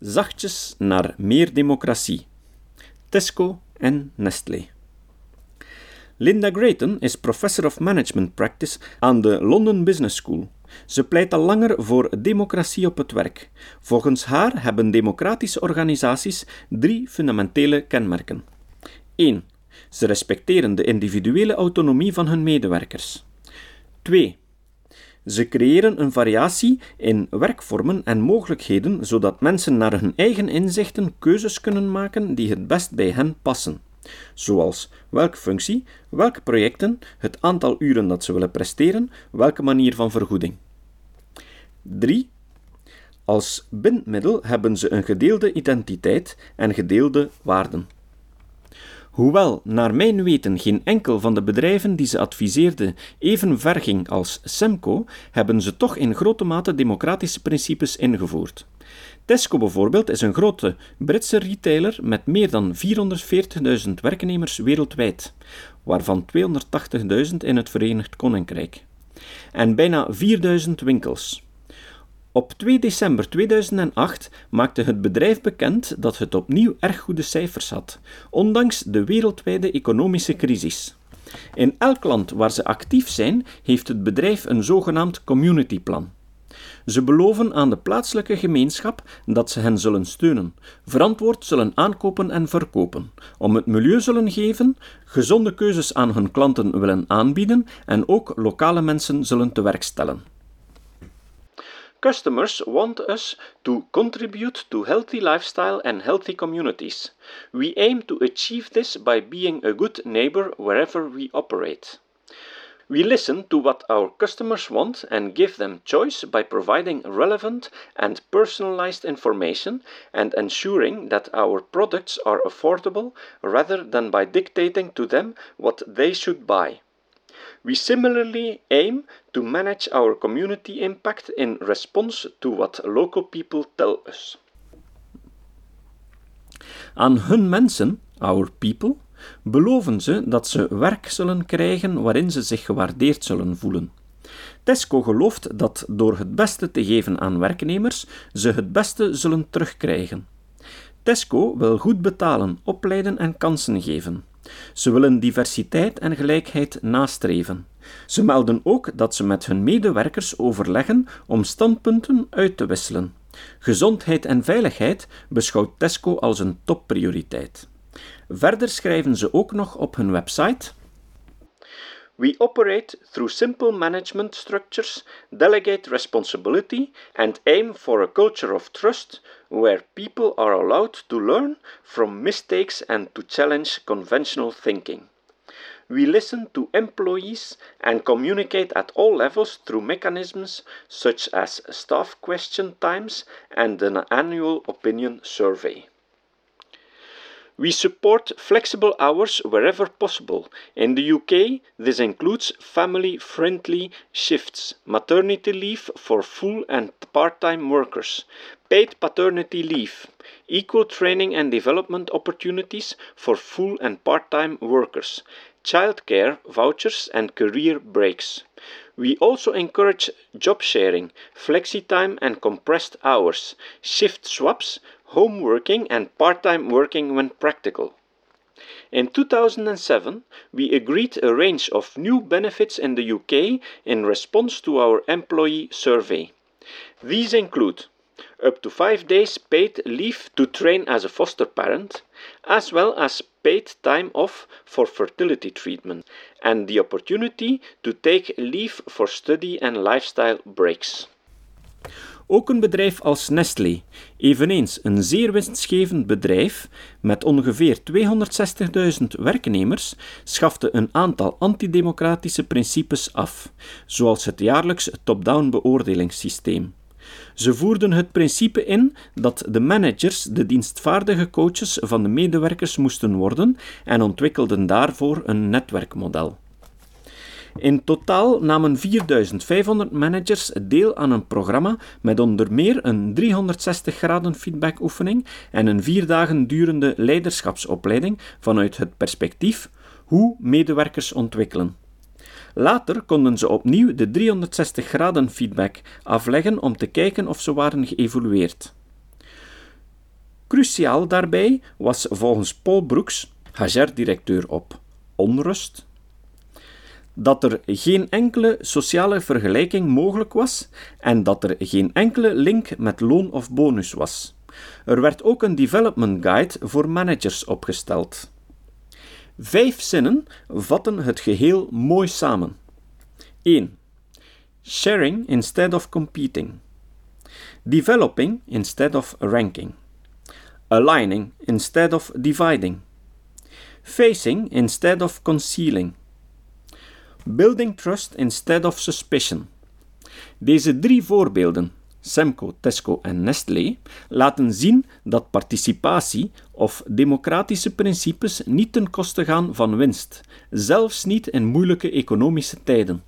Zachtjes naar meer democratie. Tesco en Nestlé. Linda Grayton is Professor of Management Practice aan de London Business School. Ze pleit al langer voor democratie op het werk. Volgens haar hebben democratische organisaties drie fundamentele kenmerken. 1. Ze respecteren de individuele autonomie van hun medewerkers. 2. Ze creëren een variatie in werkvormen en mogelijkheden, zodat mensen naar hun eigen inzichten keuzes kunnen maken die het best bij hen passen. Zoals welke functie, welke projecten, het aantal uren dat ze willen presteren, welke manier van vergoeding. 3. Als bindmiddel hebben ze een gedeelde identiteit en gedeelde waarden. Hoewel naar mijn weten geen enkel van de bedrijven die ze adviseerde even ver ging als Semco, hebben ze toch in grote mate democratische principes ingevoerd. Tesco bijvoorbeeld is een grote Britse retailer met meer dan 440.000 werknemers wereldwijd, waarvan 280.000 in het Verenigd Koninkrijk, en bijna 4.000 winkels. Op 2 december 2008 maakte het bedrijf bekend dat het opnieuw erg goede cijfers had, ondanks de wereldwijde economische crisis. In elk land waar ze actief zijn, heeft het bedrijf een zogenaamd communityplan. Ze beloven aan de plaatselijke gemeenschap dat ze hen zullen steunen, verantwoord zullen aankopen en verkopen, om het milieu zullen geven, gezonde keuzes aan hun klanten willen aanbieden en ook lokale mensen zullen te werk stellen. Customers want us to contribute to healthy lifestyle and healthy communities. We aim to achieve this by being a good neighbor wherever we operate. We listen to what our customers want and give them choice by providing relevant and personalized information and ensuring that our products are affordable rather than by dictating to them what they should buy. We similarly aim to manage our community impact in response to what local people tell us. Aan hun mensen, our people, beloven ze dat ze werk zullen krijgen waarin ze zich gewaardeerd zullen voelen. Tesco gelooft dat door het beste te geven aan werknemers ze het beste zullen terugkrijgen. Tesco wil goed betalen, opleiden en kansen geven. Ze willen diversiteit en gelijkheid nastreven. Ze melden ook dat ze met hun medewerkers overleggen om standpunten uit te wisselen. Gezondheid en veiligheid beschouwt Tesco als een topprioriteit. Verder schrijven ze ook nog op hun website We operate through simple management structures, delegate responsibility, and aim for a culture of trust where people are allowed to learn from mistakes and to challenge conventional thinking. We listen to employees and communicate at all levels through mechanisms such as staff question times and an annual opinion survey. We support flexible hours wherever possible. In the UK, this includes family friendly shifts, maternity leave for full and part time workers, paid paternity leave, equal training and development opportunities for full and part time workers, childcare vouchers, and career breaks. We also encourage job sharing, flexi time and compressed hours, shift swaps, home working and part time working when practical. In 2007, we agreed a range of new benefits in the UK in response to our employee survey. These include up to five days paid leave to train as a foster parent, as well as paid time off for fertility treatment, and the opportunity to take leave for study and lifestyle breaks. Ook een bedrijf als Nestlé, eveneens een zeer winstgevend bedrijf met ongeveer 260.000 werknemers, schafte een aantal antidemocratische principes af, zoals het jaarlijks top-down beoordelingssysteem. Ze voerden het principe in dat de managers de dienstvaardige coaches van de medewerkers moesten worden en ontwikkelden daarvoor een netwerkmodel. In totaal namen 4500 managers deel aan een programma met onder meer een 360 graden feedbackoefening en een vier dagen durende leiderschapsopleiding vanuit het perspectief hoe medewerkers ontwikkelen. Later konden ze opnieuw de 360 graden feedback afleggen om te kijken of ze waren geëvolueerd. Cruciaal daarbij was volgens Paul Brooks, HR-directeur op onrust, dat er geen enkele sociale vergelijking mogelijk was en dat er geen enkele link met loon of bonus was. Er werd ook een development guide voor managers opgesteld. Vijf zinnen vatten het geheel mooi samen. 1. Sharing instead of competing. Developing instead of ranking. Aligning instead of dividing. Facing instead of concealing. Building trust instead of suspicion. Deze drie voorbeelden Semco, Tesco en Nestlé laten zien dat participatie of democratische principes niet ten koste gaan van winst, zelfs niet in moeilijke economische tijden.